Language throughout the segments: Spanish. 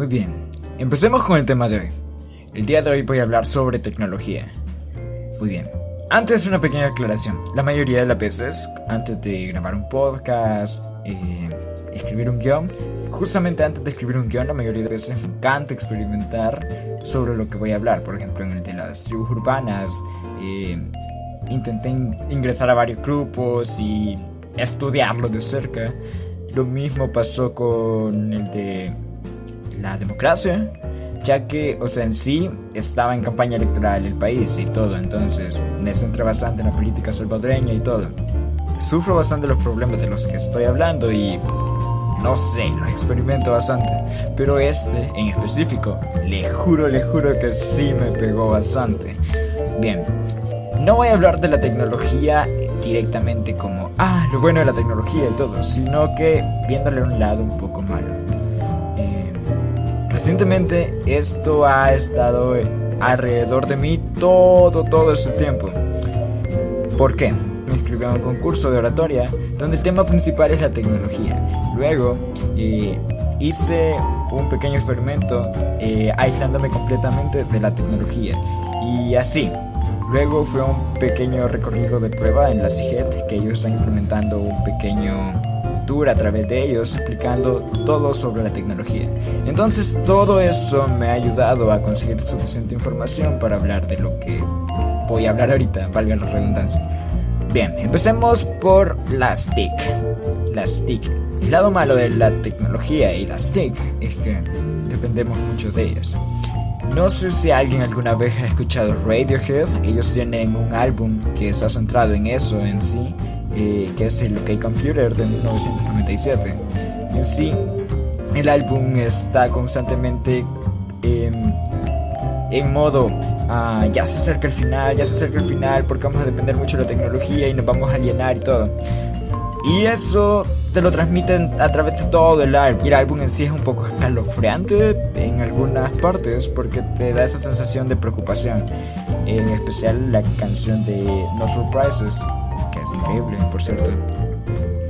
Muy bien, empecemos con el tema de hoy. El día de hoy voy a hablar sobre tecnología. Muy bien, antes una pequeña aclaración. La mayoría de las veces, antes de grabar un podcast, eh, escribir un guion, justamente antes de escribir un guion, la mayoría de veces me encanta experimentar sobre lo que voy a hablar. Por ejemplo, en el de las tribus urbanas, eh, intenté ingresar a varios grupos y estudiarlo de cerca. Lo mismo pasó con el de la democracia, ya que, o sea, en sí estaba en campaña electoral el país y todo, entonces me centré bastante en la política salvadoreña y todo. Sufro bastante los problemas de los que estoy hablando y no sé, los experimento bastante, pero este en específico, le juro, le juro que sí me pegó bastante. Bien, no voy a hablar de la tecnología directamente como, ah, lo bueno de la tecnología y todo, sino que viéndole un lado un poco malo. Recientemente esto ha estado alrededor de mí todo, todo este tiempo. ¿Por qué? Me inscribí a un concurso de oratoria donde el tema principal es la tecnología. Luego hice un pequeño experimento eh, aislándome completamente de la tecnología. Y así, Luego fue un pequeño recorrido de prueba en la CIGET que ellos están implementando un pequeño tour a través de ellos explicando todo sobre la tecnología. Entonces todo eso me ha ayudado a conseguir suficiente información para hablar de lo que voy a hablar ahorita, valga la redundancia. Bien, empecemos por las TIC. Las TIC. El lado malo de la tecnología y las TIC es que dependemos mucho de ellas. No sé si alguien alguna vez ha escuchado Radiohead. Ellos tienen un álbum que está centrado en eso en sí, eh, que es el OK Computer de 1997. En sí, el álbum está constantemente en modo ah, ya se acerca el final, ya se acerca el final, porque vamos a depender mucho de la tecnología y nos vamos a alienar y todo. Y eso te lo transmiten a través de todo el álbum. Y el álbum en sí es un poco escalofriante en algunas partes porque te da esa sensación de preocupación. En especial la canción de No Surprises, que es increíble, por cierto.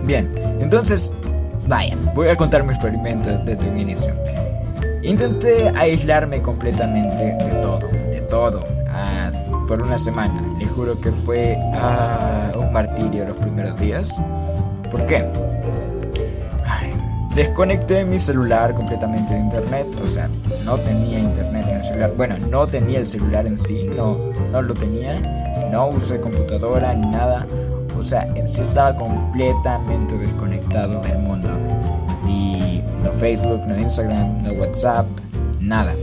Bien, entonces, vaya, voy a contar mi experimento desde un inicio. Intenté aislarme completamente de todo, de todo, ah, por una semana. Le juro que fue ah, un martirio los primeros días. ¿Por qué? desconecté mi celular completamente de internet, o sea, no tenía internet en el celular. Bueno, no tenía el celular en sí, no, no lo tenía, no usé computadora ni nada. O sea, en sí estaba completamente desconectado del mundo. Y no Facebook, no Instagram, no WhatsApp, nada.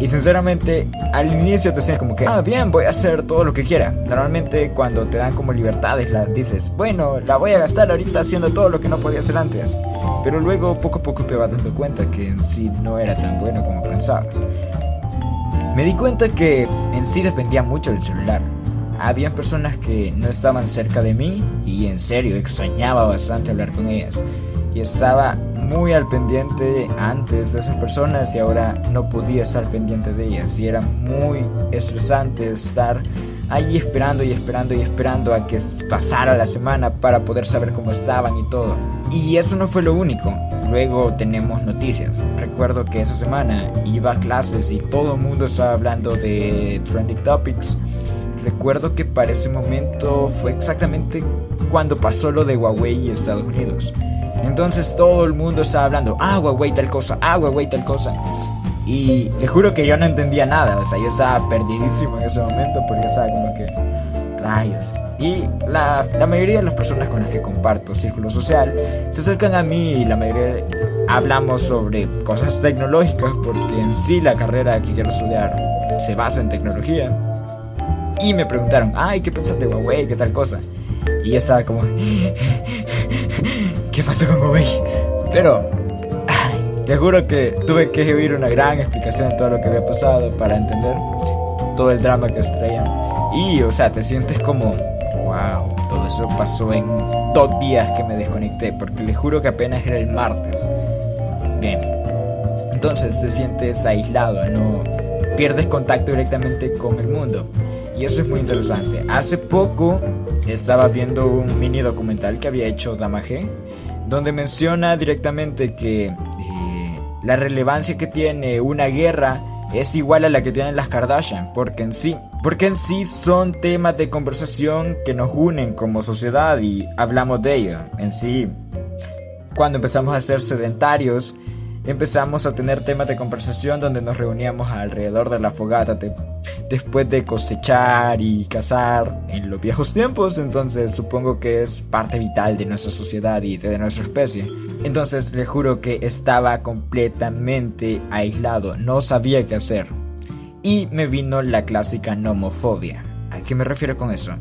Y sinceramente, al inicio te sientes como que, ah, bien, voy a hacer todo lo que quiera. Normalmente cuando te dan como libertades, la dices, bueno, la voy a gastar ahorita haciendo todo lo que no podía hacer antes. Pero luego poco a poco te vas dando cuenta que en sí no era tan bueno como pensabas. Me di cuenta que en sí dependía mucho del celular. Habían personas que no estaban cerca de mí y en serio extrañaba bastante hablar con ellas. Y estaba muy al pendiente antes de esas personas y ahora no podía estar pendiente de ellas. Y era muy estresante estar ahí esperando y esperando y esperando a que pasara la semana para poder saber cómo estaban y todo. Y eso no fue lo único. Luego tenemos noticias. Recuerdo que esa semana iba a clases y todo el mundo estaba hablando de trending topics. Recuerdo que para ese momento fue exactamente cuando pasó lo de Huawei y Estados Unidos. Entonces todo el mundo estaba hablando, ah, Huawei tal cosa, ah, Huawei tal cosa. Y le juro que yo no entendía nada, o sea, yo estaba perdidísimo en ese momento porque estaba como que, rayos. Y la, la mayoría de las personas con las que comparto círculo social se acercan a mí y la mayoría hablamos sobre cosas tecnológicas porque en sí la carrera que quiero estudiar se basa en tecnología. Y me preguntaron, ay, ¿qué piensas de Huawei? ¿Qué tal cosa? Y yo estaba como, ¿qué pasó con Huawei? Pero, te juro que tuve que oír una gran explicación de todo lo que había pasado para entender todo el drama que traían. Y, o sea, te sientes como, wow, todo eso pasó en dos días que me desconecté, porque le juro que apenas era el martes. Bien, entonces te sientes aislado, no pierdes contacto directamente con el mundo. Y eso es muy interesante. Hace poco estaba viendo un mini documental que había hecho Dama G, donde menciona directamente que eh, la relevancia que tiene una guerra es igual a la que tienen las Kardashian, porque en sí, porque en sí son temas de conversación que nos unen como sociedad y hablamos de ello. En sí, cuando empezamos a ser sedentarios, empezamos a tener temas de conversación donde nos reuníamos alrededor de la fogata después de cosechar y cazar en los viejos tiempos, entonces supongo que es parte vital de nuestra sociedad y de nuestra especie. Entonces le juro que estaba completamente aislado, no sabía qué hacer. Y me vino la clásica nomofobia. ¿A qué me refiero con eso?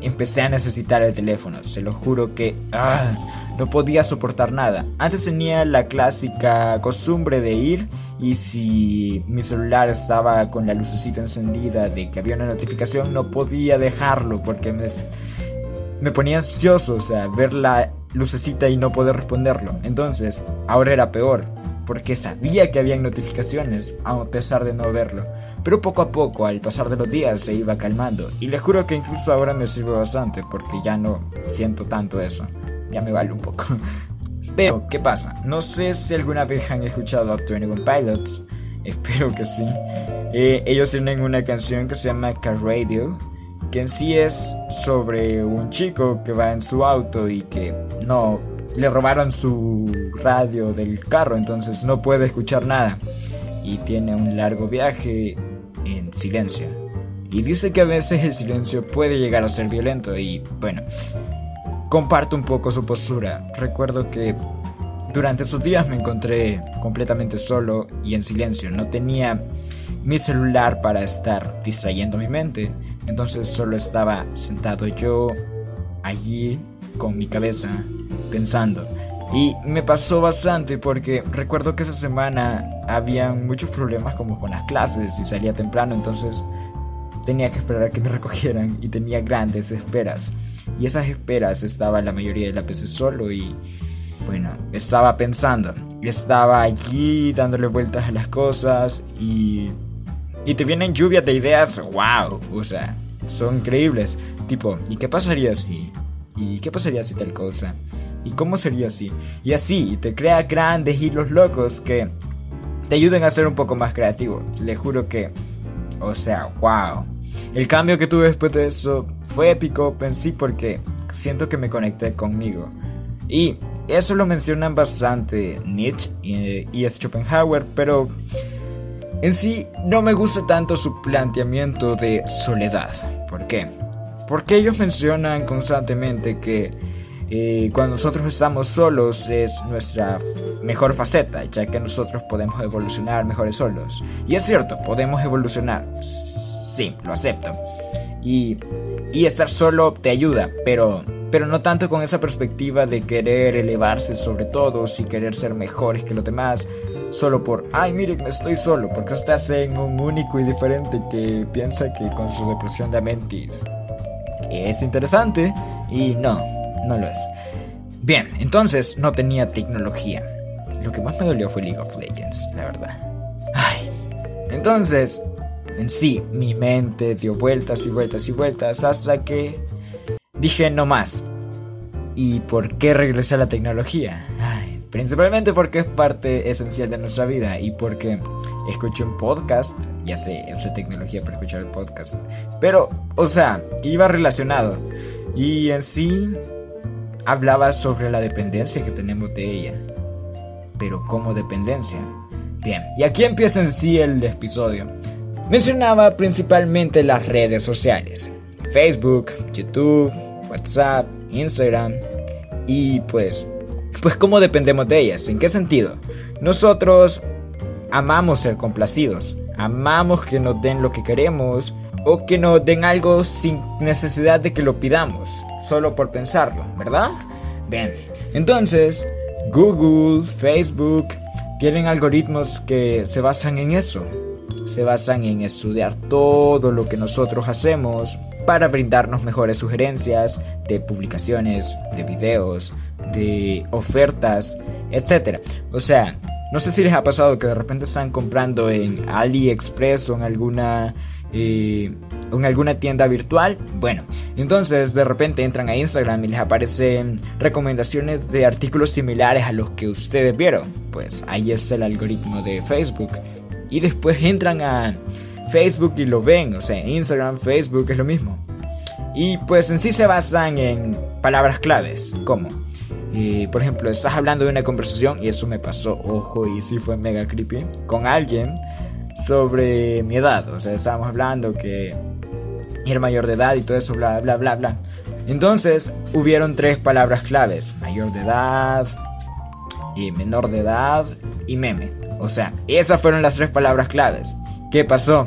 Empecé a necesitar el teléfono, se lo juro que ah, no podía soportar nada. Antes tenía la clásica costumbre de ir y si mi celular estaba con la lucecita encendida de que había una notificación no podía dejarlo porque me, me ponía ansioso, o sea, ver la lucecita y no poder responderlo. Entonces, ahora era peor porque sabía que había notificaciones a pesar de no verlo. Pero poco a poco, al pasar de los días, se iba calmando. Y les juro que incluso ahora me sirve bastante porque ya no siento tanto eso. Ya me vale un poco. Pero, ¿qué pasa? No sé si alguna vez han escuchado a 21 Pilots. Espero que sí. Eh, ellos tienen una canción que se llama Car Radio. Que en sí es sobre un chico que va en su auto y que no le robaron su radio del carro, entonces no puede escuchar nada. Y tiene un largo viaje en silencio. Y dice que a veces el silencio puede llegar a ser violento y bueno, comparto un poco su postura. Recuerdo que durante esos días me encontré completamente solo y en silencio. No tenía mi celular para estar distrayendo mi mente. Entonces solo estaba sentado yo allí con mi cabeza pensando. Y me pasó bastante porque recuerdo que esa semana habían muchos problemas como con las clases y salía temprano, entonces tenía que esperar a que me recogieran y tenía grandes esperas. Y esas esperas estaba la mayoría de la veces solo y bueno, estaba pensando, estaba allí dándole vueltas a las cosas y y te vienen lluvias de ideas, wow, o sea, son increíbles. Tipo, ¿y qué pasaría si? ¿Y qué pasaría si tal cosa? ¿Y cómo sería así? Y así, te crea grandes hilos locos que te ayuden a ser un poco más creativo. Le juro que, o sea, wow. El cambio que tuve después de eso fue épico, pensé porque siento que me conecté conmigo. Y eso lo mencionan bastante Nietzsche y, y Schopenhauer, pero en sí no me gusta tanto su planteamiento de soledad. ¿Por qué? Porque ellos mencionan constantemente que eh, cuando nosotros estamos solos es nuestra mejor faceta, ya que nosotros podemos evolucionar mejores solos. Y es cierto, podemos evolucionar. Sí, lo acepto. Y, y estar solo te ayuda, pero, pero no tanto con esa perspectiva de querer elevarse sobre todos y querer ser mejores que los demás, solo por, ay, miren, estoy solo, porque estás en un único y diferente que piensa que con su depresión de mentis es interesante y no, no lo es. Bien, entonces no tenía tecnología. Lo que más me dolió fue League of Legends, la verdad. Ay. Entonces, en sí, mi mente dio vueltas y vueltas y vueltas hasta que dije no más. ¿Y por qué regresé a la tecnología? Ay, principalmente porque es parte esencial de nuestra vida y porque escuché un podcast, ya sé, usé tecnología para escuchar el podcast, pero, o sea, iba relacionado y en sí hablaba sobre la dependencia que tenemos de ella. Pero ¿cómo dependencia? Bien, y aquí empieza en sí el episodio. Mencionaba principalmente las redes sociales. Facebook, YouTube, WhatsApp, Instagram. Y pues, pues cómo dependemos de ellas. ¿En qué sentido? Nosotros amamos ser complacidos. Amamos que nos den lo que queremos o que nos den algo sin necesidad de que lo pidamos solo por pensarlo, ¿verdad? Bien, entonces Google, Facebook tienen algoritmos que se basan en eso. Se basan en estudiar todo lo que nosotros hacemos para brindarnos mejores sugerencias de publicaciones, de videos, de ofertas, etc. O sea, no sé si les ha pasado que de repente están comprando en AliExpress o en alguna en alguna tienda virtual. Bueno, entonces de repente entran a Instagram y les aparecen recomendaciones de artículos similares a los que ustedes vieron. Pues ahí es el algoritmo de Facebook. Y después entran a Facebook y lo ven. O sea, Instagram, Facebook es lo mismo. Y pues en sí se basan en palabras claves, como por ejemplo, estás hablando de una conversación, y eso me pasó, ojo, y sí fue mega creepy, con alguien sobre mi edad. O sea, estábamos hablando que mayor de edad y todo eso, bla, bla, bla, bla. Entonces, hubieron tres palabras claves: mayor de edad, y menor de edad y meme. O sea, esas fueron las tres palabras claves. ¿Qué pasó?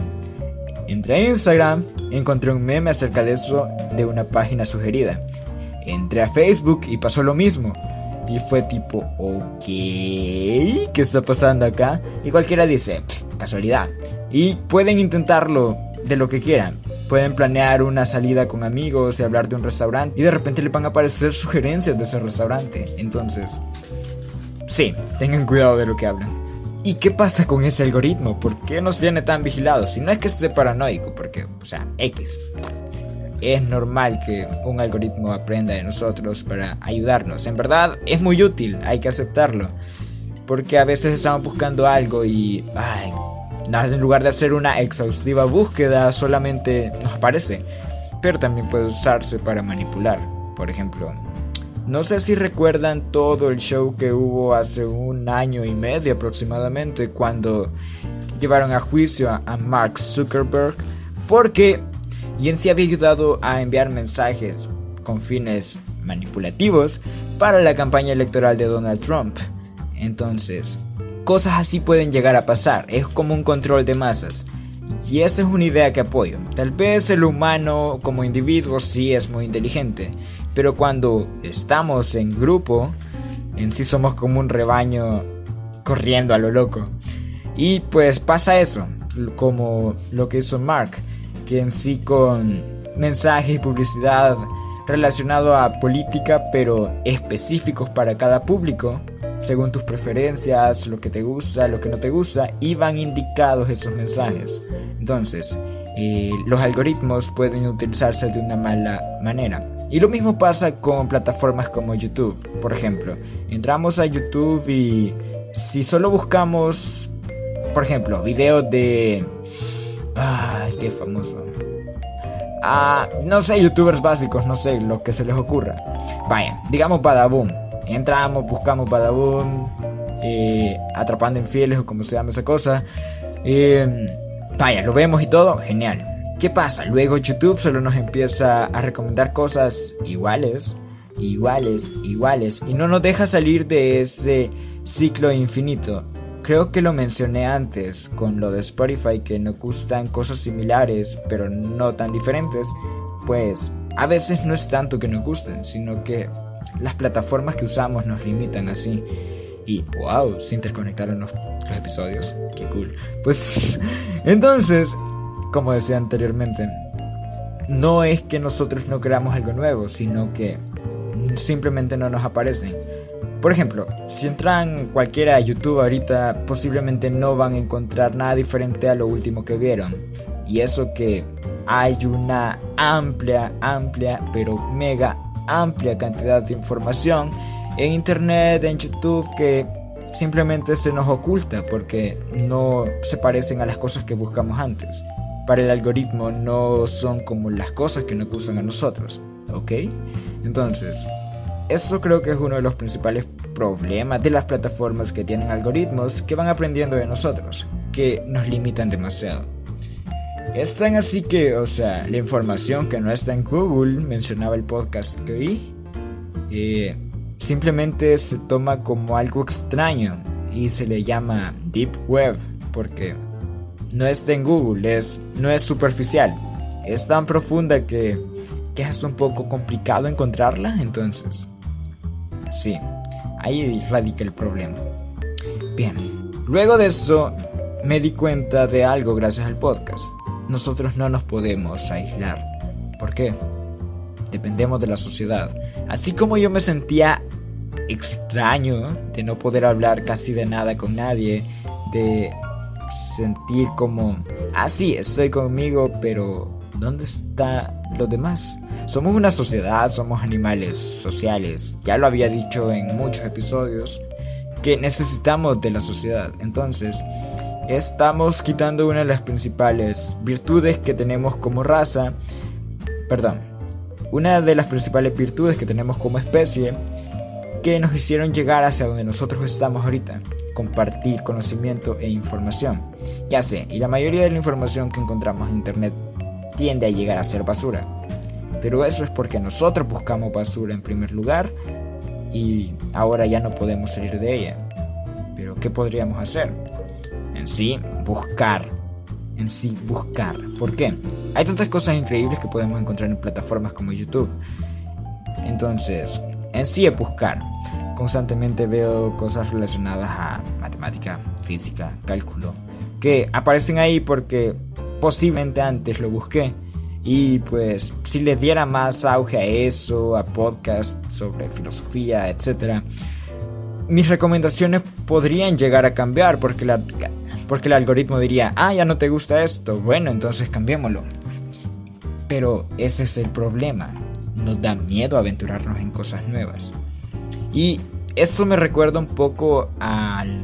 Entré a Instagram, encontré un meme acerca de eso de una página sugerida. Entré a Facebook y pasó lo mismo. Y fue tipo, ok, ¿qué está pasando acá? Y cualquiera dice, casualidad. Y pueden intentarlo de lo que quieran. Pueden planear una salida con amigos y hablar de un restaurante. Y de repente le van a aparecer sugerencias de ese restaurante. Entonces, sí, tengan cuidado de lo que hablan. ¿Y qué pasa con ese algoritmo? ¿Por qué nos tiene tan vigilados? Si no es que sea paranoico, porque, o sea, X es normal que un algoritmo aprenda de nosotros para ayudarnos. En verdad es muy útil, hay que aceptarlo. Porque a veces estamos buscando algo y... Ay, en lugar de hacer una exhaustiva búsqueda solamente nos aparece. Pero también puede usarse para manipular. Por ejemplo, no sé si recuerdan todo el show que hubo hace un año y medio aproximadamente cuando llevaron a juicio a Mark Zuckerberg porque en sí había ayudado a enviar mensajes con fines manipulativos para la campaña electoral de Donald Trump. Entonces, cosas así pueden llegar a pasar, es como un control de masas. Y esa es una idea que apoyo. Tal vez el humano como individuo sí es muy inteligente, pero cuando estamos en grupo, en sí somos como un rebaño corriendo a lo loco. Y pues pasa eso, como lo que hizo Mark en sí con mensajes y publicidad relacionado a política, pero específicos para cada público, según tus preferencias, lo que te gusta, lo que no te gusta, y van indicados esos mensajes. Entonces, eh, los algoritmos pueden utilizarse de una mala manera. Y lo mismo pasa con plataformas como YouTube. Por ejemplo, entramos a YouTube y si solo buscamos, por ejemplo, videos de Ay, qué famoso. Ah, no sé, youtubers básicos, no sé, lo que se les ocurra. Vaya, digamos Badaboom. Entramos, buscamos Badaboom, eh, atrapando infieles o como se llama esa cosa. Eh, vaya, lo vemos y todo, genial. ¿Qué pasa? Luego YouTube solo nos empieza a recomendar cosas iguales, iguales, iguales, y no nos deja salir de ese ciclo infinito. Creo que lo mencioné antes con lo de Spotify que nos gustan cosas similares pero no tan diferentes. Pues a veces no es tanto que nos gusten, sino que las plataformas que usamos nos limitan así. Y wow, se interconectaron los, los episodios. Qué cool. Pues entonces, como decía anteriormente, no es que nosotros no creamos algo nuevo, sino que simplemente no nos aparecen. Por ejemplo, si entran cualquiera a YouTube ahorita, posiblemente no van a encontrar nada diferente a lo último que vieron. Y eso que hay una amplia, amplia, pero mega amplia cantidad de información en Internet, en YouTube, que simplemente se nos oculta porque no se parecen a las cosas que buscamos antes. Para el algoritmo no son como las cosas que nos gustan a nosotros, ¿ok? Entonces, eso creo que es uno de los principales problemas de las plataformas que tienen algoritmos que van aprendiendo de nosotros, que nos limitan demasiado. Es tan así que, o sea, la información que no está en Google, mencionaba el podcast que vi, eh, simplemente se toma como algo extraño y se le llama Deep Web porque no está en Google, es, no es superficial, es tan profunda que, que es un poco complicado encontrarla, entonces Sí, ahí radica el problema. Bien, luego de eso me di cuenta de algo gracias al podcast. Nosotros no nos podemos aislar. ¿Por qué? Dependemos de la sociedad. Así como yo me sentía extraño de no poder hablar casi de nada con nadie, de sentir como, ah, sí, estoy conmigo, pero ¿dónde está los demás? Somos una sociedad, somos animales sociales. Ya lo había dicho en muchos episodios que necesitamos de la sociedad. Entonces, estamos quitando una de las principales virtudes que tenemos como raza. Perdón. Una de las principales virtudes que tenemos como especie que nos hicieron llegar hacia donde nosotros estamos ahorita. Compartir conocimiento e información. Ya sé, y la mayoría de la información que encontramos en Internet tiende a llegar a ser basura. Pero eso es porque nosotros buscamos basura en primer lugar y ahora ya no podemos salir de ella. Pero ¿qué podríamos hacer? En sí, buscar. En sí, buscar. ¿Por qué? Hay tantas cosas increíbles que podemos encontrar en plataformas como YouTube. Entonces, en sí es buscar. Constantemente veo cosas relacionadas a matemática, física, cálculo, que aparecen ahí porque posiblemente antes lo busqué. Y pues si le diera más auge a eso, a podcast sobre filosofía, etc., mis recomendaciones podrían llegar a cambiar porque, la, porque el algoritmo diría, ah, ya no te gusta esto, bueno, entonces cambiémoslo. Pero ese es el problema, nos da miedo aventurarnos en cosas nuevas. Y eso me recuerda un poco al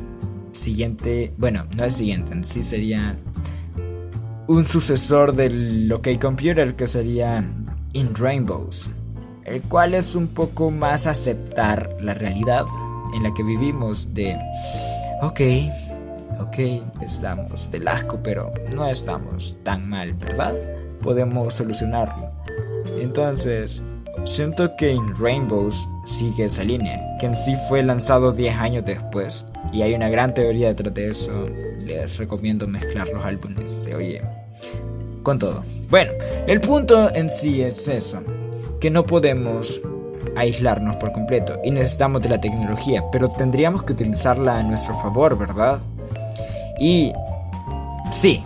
siguiente, bueno, no el siguiente, en sí sería un sucesor del OK Computer que sería In Rainbows, el cual es un poco más aceptar la realidad en la que vivimos de, ok, ok, estamos del asco, pero no estamos tan mal, ¿verdad? Podemos solucionarlo. Entonces, siento que In Rainbows sigue esa línea, que en sí fue lanzado 10 años después, y hay una gran teoría detrás de eso. Les recomiendo mezclar los álbumes, se oye con todo. Bueno, el punto en sí es eso, que no podemos aislarnos por completo y necesitamos de la tecnología, pero tendríamos que utilizarla a nuestro favor, ¿verdad? Y sí,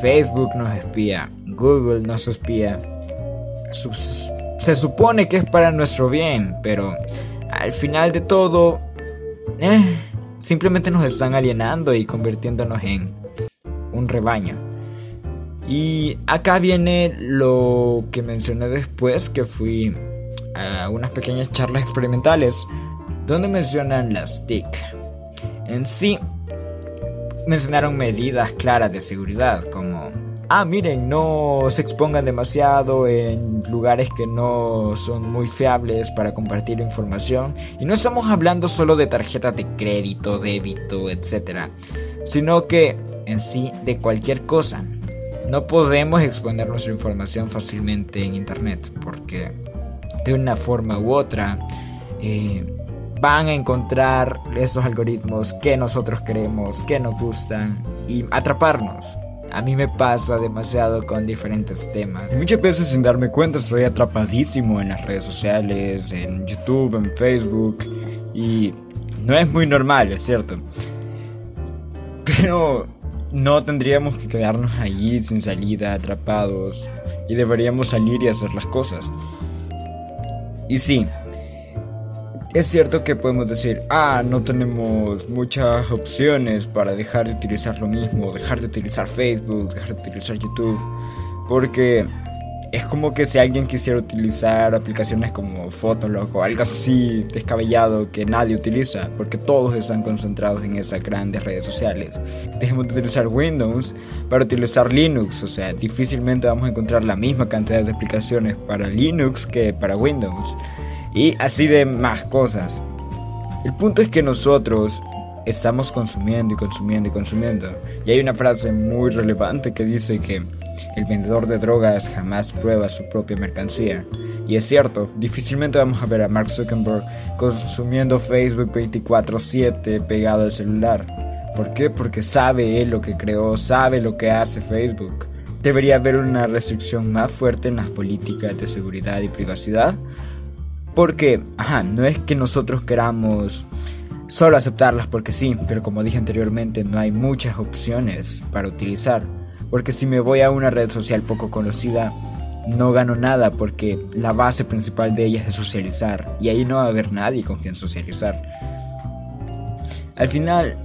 Facebook nos espía, Google nos espía, se supone que es para nuestro bien, pero al final de todo, eh, simplemente nos están alienando y convirtiéndonos en un rebaño. Y acá viene lo que mencioné después, que fui a unas pequeñas charlas experimentales donde mencionan las TIC. En sí, mencionaron medidas claras de seguridad, como, ah, miren, no se expongan demasiado en lugares que no son muy fiables para compartir información. Y no estamos hablando solo de tarjetas de crédito, débito, etc. Sino que en sí de cualquier cosa no podemos exponer nuestra información fácilmente en Internet porque de una forma u otra eh, van a encontrar esos algoritmos que nosotros queremos, que nos gustan y atraparnos. A mí me pasa demasiado con diferentes temas. Muchas veces sin darme cuenta estoy atrapadísimo en las redes sociales, en YouTube, en Facebook y no es muy normal, es cierto. Pero no tendríamos que quedarnos allí sin salida, atrapados, y deberíamos salir y hacer las cosas. Y sí, es cierto que podemos decir, ah, no tenemos muchas opciones para dejar de utilizar lo mismo, dejar de utilizar Facebook, dejar de utilizar YouTube, porque es como que si alguien quisiera utilizar aplicaciones como Fotolog o algo así descabellado que nadie utiliza, porque todos están concentrados en esas grandes redes sociales. Dejemos de utilizar Windows para utilizar Linux, o sea, difícilmente vamos a encontrar la misma cantidad de aplicaciones para Linux que para Windows. Y así de más cosas. El punto es que nosotros estamos consumiendo y consumiendo y consumiendo. Y hay una frase muy relevante que dice que el vendedor de drogas jamás prueba su propia mercancía. Y es cierto, difícilmente vamos a ver a Mark Zuckerberg consumiendo Facebook 24/7 pegado al celular. ¿Por qué? Porque sabe él lo que creó, sabe lo que hace Facebook. Debería haber una restricción más fuerte en las políticas de seguridad y privacidad. Porque, ajá, no es que nosotros queramos solo aceptarlas porque sí, pero como dije anteriormente, no hay muchas opciones para utilizar. Porque si me voy a una red social poco conocida, no gano nada porque la base principal de ella es socializar. Y ahí no va a haber nadie con quien socializar. Al final,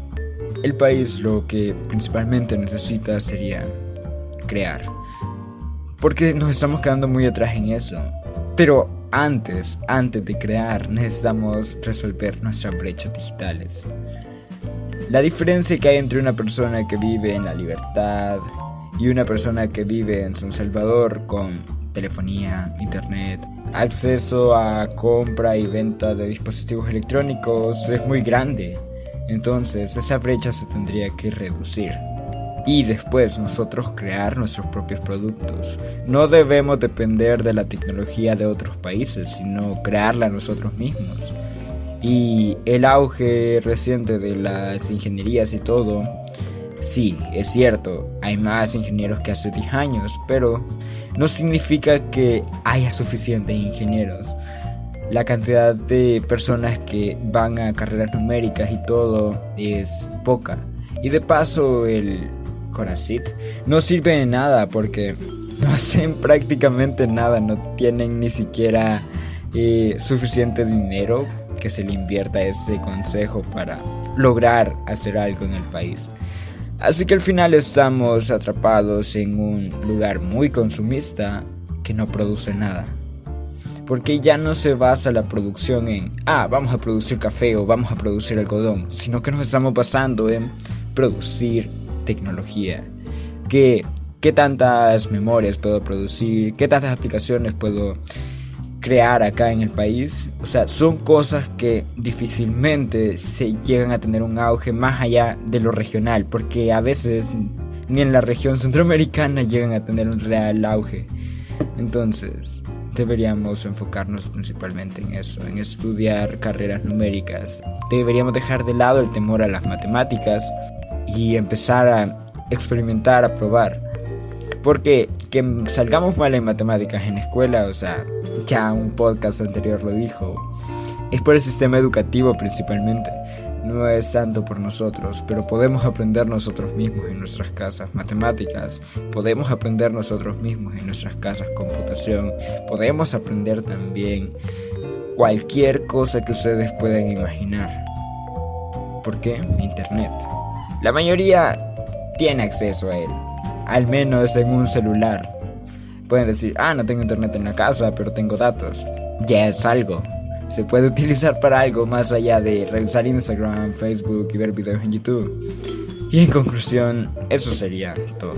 el país lo que principalmente necesita sería crear. Porque nos estamos quedando muy atrás en eso. Pero antes, antes de crear, necesitamos resolver nuestras brechas digitales. La diferencia que hay entre una persona que vive en la libertad y una persona que vive en San Salvador con telefonía, internet, acceso a compra y venta de dispositivos electrónicos es muy grande. Entonces esa brecha se tendría que reducir. Y después nosotros crear nuestros propios productos. No debemos depender de la tecnología de otros países, sino crearla nosotros mismos. Y el auge reciente de las ingenierías y todo, sí, es cierto, hay más ingenieros que hace 10 años, pero no significa que haya suficientes ingenieros. La cantidad de personas que van a carreras numéricas y todo es poca. Y de paso el Conacyt no sirve de nada porque no hacen prácticamente nada, no tienen ni siquiera eh, suficiente dinero que se le invierta ese consejo para lograr hacer algo en el país. Así que al final estamos atrapados en un lugar muy consumista que no produce nada. Porque ya no se basa la producción en, ah, vamos a producir café o vamos a producir algodón, sino que nos estamos basando en producir tecnología. ¿Qué, qué tantas memorias puedo producir? ¿Qué tantas aplicaciones puedo crear acá en el país. O sea, son cosas que difícilmente se llegan a tener un auge más allá de lo regional, porque a veces ni en la región centroamericana llegan a tener un real auge. Entonces, deberíamos enfocarnos principalmente en eso, en estudiar carreras numéricas. Deberíamos dejar de lado el temor a las matemáticas y empezar a experimentar, a probar. Porque que salgamos mal en matemáticas en escuela, o sea, ya un podcast anterior lo dijo, es por el sistema educativo principalmente. No es tanto por nosotros, pero podemos aprender nosotros mismos en nuestras casas matemáticas, podemos aprender nosotros mismos en nuestras casas computación, podemos aprender también cualquier cosa que ustedes puedan imaginar. ¿Por qué? Internet. La mayoría tiene acceso a él al menos en un celular. Pueden decir, ah, no tengo internet en la casa, pero tengo datos. Ya es algo. Se puede utilizar para algo más allá de revisar Instagram, Facebook y ver videos en YouTube. Y en conclusión, eso sería todo.